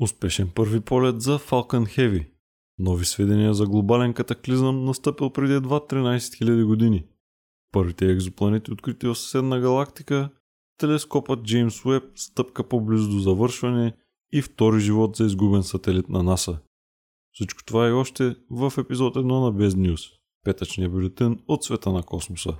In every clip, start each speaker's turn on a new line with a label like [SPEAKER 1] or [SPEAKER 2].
[SPEAKER 1] Успешен първи полет за Falcon Heavy. Нови сведения за глобален катаклизъм настъпил преди едва 13 000 години. Първите екзопланети открити в съседна галактика, телескопът Джеймс Уеб стъпка по-близо до завършване и втори живот за изгубен сателит на НАСА. Всичко това е още в епизод 1 на Без News, петъчния бюлетин от света на космоса.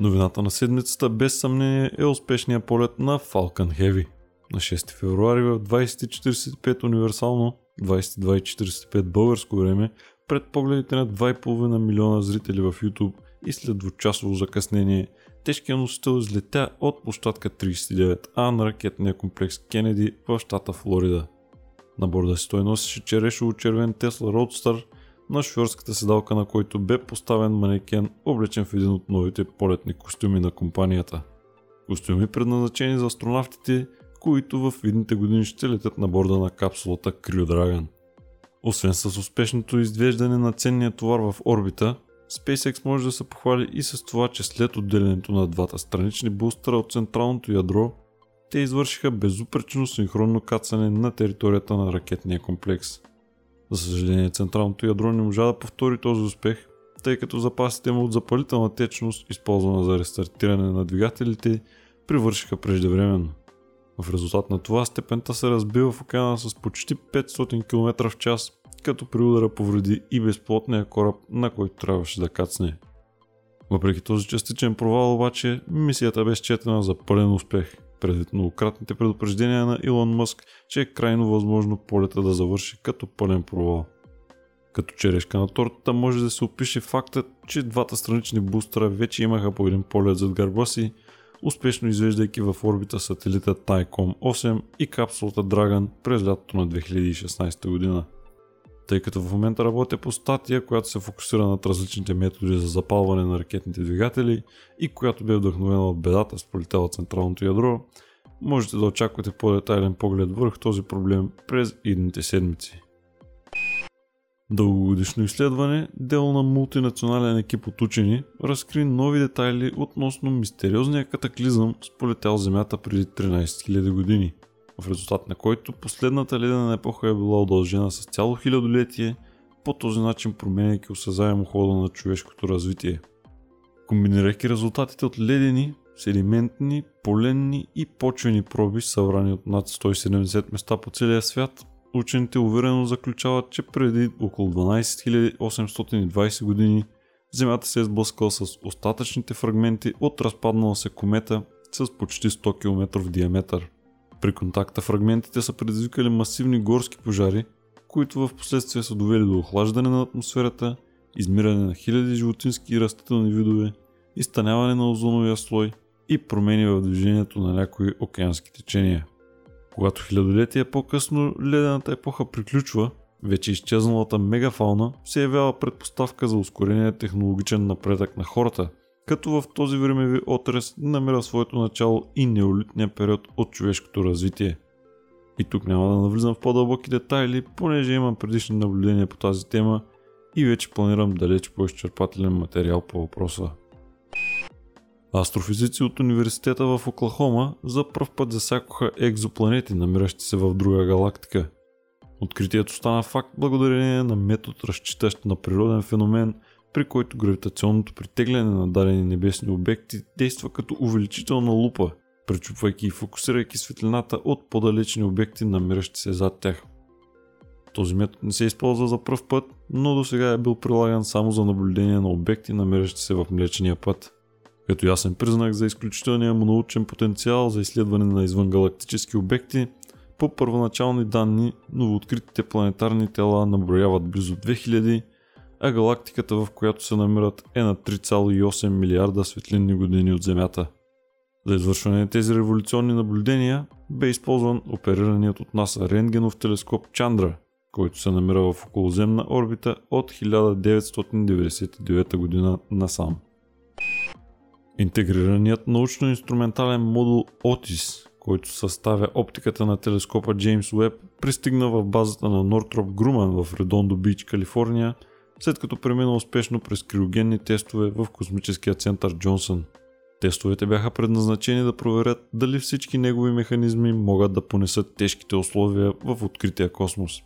[SPEAKER 1] Новината на седмицата без съмнение е успешния полет на Falcon Heavy. На 6 февруари в 20.45 универсално, 22.45 българско време, пред погледите на 2,5 милиона зрители в YouTube и след двучасово закъснение, тежкият носител излетя от площадка 39А на ракетния комплекс Кенеди в щата Флорида. На борда си той носеше черешово червен Tesla Roadster – на шофьорската седалка на който бе поставен манекен, облечен в един от новите полетни костюми на компанията. Костюми предназначени за астронавтите, които в видните години ще летят на борда на капсулата Crew Dragon. Освен с успешното извеждане на ценния товар в орбита, SpaceX може да се похвали и с това, че след отделянето на двата странични бустера от централното ядро, те извършиха безупречно синхронно кацане на територията на ракетния комплекс – за съжаление, централното ядро не можа да повтори този успех, тъй като запасите му от запалителна течност, използвана за рестартиране на двигателите, привършиха преждевременно. В резултат на това степента се разбива в океана с почти 500 км в час, като при удара повреди и безплотния кораб, на който трябваше да кацне. Въпреки този частичен провал обаче, мисията бе счетена за пълен успех – предвид многократните предупреждения на Илон Мъск, че е крайно възможно полета да завърши като пълен провал. Като черешка на тортата може да се опише фактът, че двата странични бустера вече имаха по един полет зад гърба си, успешно извеждайки в орбита сателита Tycom 8 и капсулата Dragon през лятото на 2016 година тъй като в момента работя по статия, която се фокусира над различните методи за запалване на ракетните двигатели и която бе вдъхновена от бедата с полетела централното ядро, можете да очаквате по-детайлен поглед върху този проблем през идните седмици. Дългогодишно изследване, дело на мултинационален екип от учени, разкри нови детайли относно мистериозния катаклизъм с полетял Земята преди 13 000 години – в резултат на който последната ледена епоха е била удължена с цяло хилядолетие, по този начин променяйки осъзаемо хода на човешкото развитие. Комбинирайки резултатите от ледени, седиментни, поленни и почвени проби, събрани от над 170 места по целия свят, учените уверено заключават, че преди около 12 820 години Земята се е сблъскала с остатъчните фрагменти от разпаднала се комета с почти 100 км диаметър. При контакта фрагментите са предизвикали масивни горски пожари, които в последствие са довели до охлаждане на атмосферата, измиране на хиляди животински и растителни видове, изтъняване на озоновия слой и промени в движението на някои океански течения. Когато хилядолетия по-късно ледената епоха приключва, вече изчезналата мегафауна се явява предпоставка за ускорения технологичен напредък на хората – като в този времеви отрез намира своето начало и неолитния период от човешкото развитие. И тук няма да навлизам в по-дълбоки детайли, понеже имам предишни наблюдения по тази тема и вече планирам далеч по-изчерпателен материал по въпроса. Астрофизици от университета в Оклахома за пръв път засякоха екзопланети, намиращи се в друга галактика. Откритието стана факт благодарение на метод, разчитащ на природен феномен – при който гравитационното притегляне на дадени небесни обекти действа като увеличителна лупа, пречупвайки и фокусирайки светлината от по-далечни обекти, намиращи се зад тях. Този метод не се използва за пръв път, но до сега е бил прилаган само за наблюдение на обекти, намиращи се в Млечния път. Като ясен признак за изключителния му научен потенциал за изследване на извънгалактически обекти, по първоначални данни, новооткритите планетарни тела наброяват близо 2000 а галактиката в която се намират е на 3,8 милиарда светлинни години от Земята. За извършване на тези революционни наблюдения бе използван оперираният от НАСА рентгенов телескоп Чандра, който се намира в околоземна орбита от 1999 година насам. Интегрираният научно-инструментален модул OTIS, който съставя оптиката на телескопа Джеймс Уеб, пристигна в базата на Нортроп Груман в Редондо Бич, Калифорния, след като премина успешно през криогенни тестове в космическия център Джонсън. Тестовете бяха предназначени да проверят дали всички негови механизми могат да понесат тежките условия в открития космос.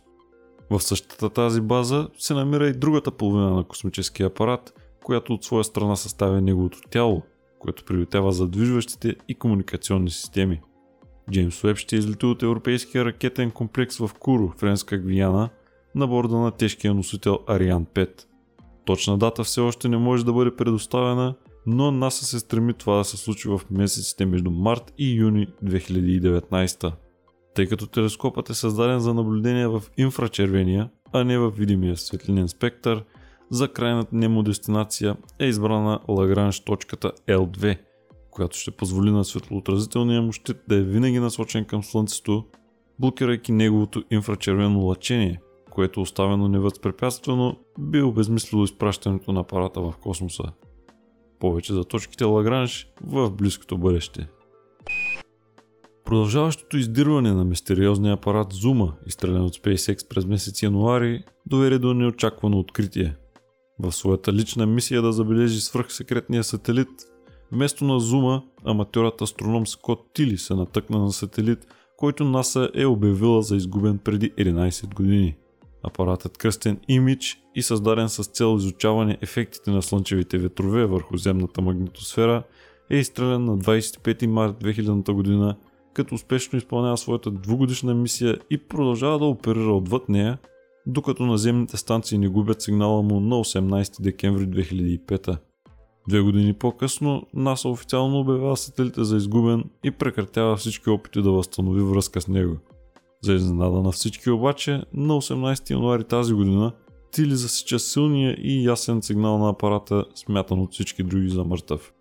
[SPEAKER 1] В същата тази база се намира и другата половина на космическия апарат, която от своя страна съставя неговото тяло, което прилетява задвижващите и комуникационни системи. Джеймс Уеб ще излети от европейския ракетен комплекс в Куро, Френска Гвиана, на борда на тежкия носител Ариан 5. Точна дата все още не може да бъде предоставена, но НАСА се стреми това да се случи в месеците между март и юни 2019. Тъй като телескопът е създаден за наблюдение в инфрачервения, а не в видимия светлинен спектър, за крайната нему дестинация е избрана Лагранж точката L2, която ще позволи на светлоотразителния му щит да е винаги насочен към Слънцето, блокирайки неговото инфрачервено лъчение, което оставено невъзпрепятствено би обезмислило изпращането на апарата в космоса. Повече за точките Лагранж в близкото бъдеще. Продължаващото издирване на мистериозния апарат Зума, изстрелян от SpaceX през месец януари, доведе до неочаквано откритие. В своята лична мисия да забележи свръхсекретния сателит, вместо на Зума, аматьорът астроном Скот Тили се натъкна на сателит, който НАСА е обявила за изгубен преди 11 години. Апаратът кръстен Image и създаден с цел изучаване ефектите на слънчевите ветрове върху земната магнитосфера е изстрелян на 25 март 2000 година като успешно изпълнява своята двугодишна мисия и продължава да оперира отвъд нея, докато наземните станции не губят сигнала му на 18 декември 2005. Две години по-късно НАСА официално обявява сателита за изгубен и прекратява всички опити да възстанови връзка с него. За изненада на всички обаче, на 18 януари тази година Тили засича силния и ясен сигнал на апарата, смятан от всички други за мъртъв.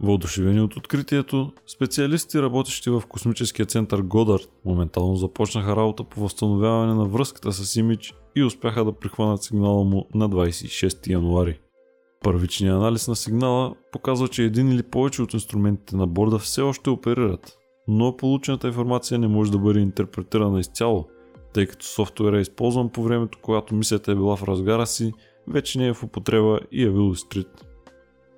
[SPEAKER 1] Въодушевени от откритието, специалисти, работещи в космическия център Годард, моментално започнаха работа по възстановяване на връзката с Имидж и успяха да прихванат сигнала му на 26 януари. Първичният анализ на сигнала показва, че един или повече от инструментите на борда все още оперират, но получената информация не може да бъде интерпретирана изцяло, тъй като софтуера е използван по времето, когато мисията е била в разгара си, вече не е в употреба и е бил изтрит.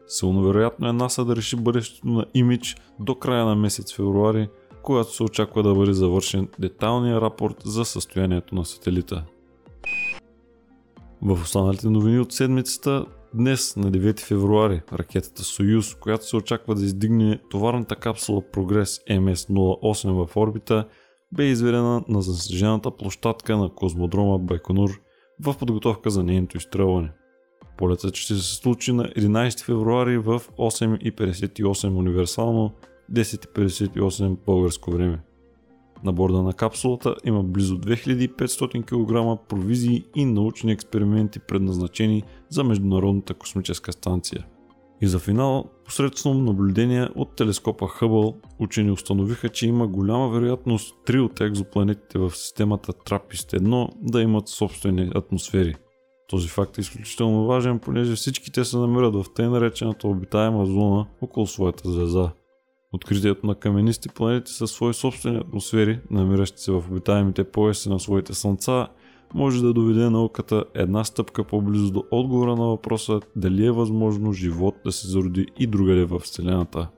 [SPEAKER 1] Силно вероятно е НАСА да реши бъдещето на имидж до края на месец февруари, когато се очаква да бъде завършен детайлния рапорт за състоянието на сателита. В останалите новини от седмицата, днес на 9 февруари, ракетата Союз, която се очаква да издигне товарната капсула Прогрес МС-08 в орбита, бе изведена на засъжената площадка на космодрома Байконур в подготовка за нейното изстрелване. Полетът ще се случи на 11 февруари в 8.58 универсално, 10.58 българско време. На борда на капсулата има близо 2500 кг провизии и научни експерименти предназначени за Международната космическа станция. И за финал, посредством наблюдения от телескопа Хъбъл, учени установиха, че има голяма вероятност три от екзопланетите в системата Трапист-1 да имат собствени атмосфери – този факт е изключително важен, понеже всички те се намират в тъй наречената обитаема зона около своята звезда. Откритието на каменисти планети със свои собствени атмосфери, намиращи се в обитаемите пояси на своите слънца, може да доведе науката една стъпка по-близо до отговора на въпроса дали е възможно живот да се зароди и другаде в Вселената.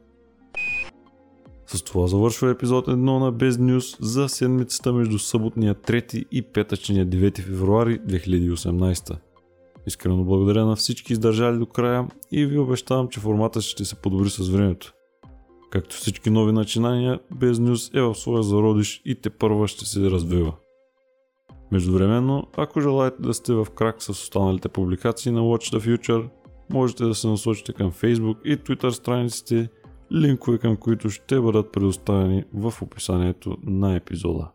[SPEAKER 1] С това завършва епизод 1 на Bez News за седмицата между съботния 3 и петъчния 9 февруари 2018. Искрено благодаря на всички издържали до края и ви обещавам, че формата ще се подобри с времето. Както всички нови начинания, Bez News е в своя зародиш и те първа ще се развива. Междувременно, ако желаете да сте в крак с останалите публикации на Watch the Future, можете да се насочите към Facebook и Twitter страниците линкове към които ще бъдат предоставени в описанието на епизода.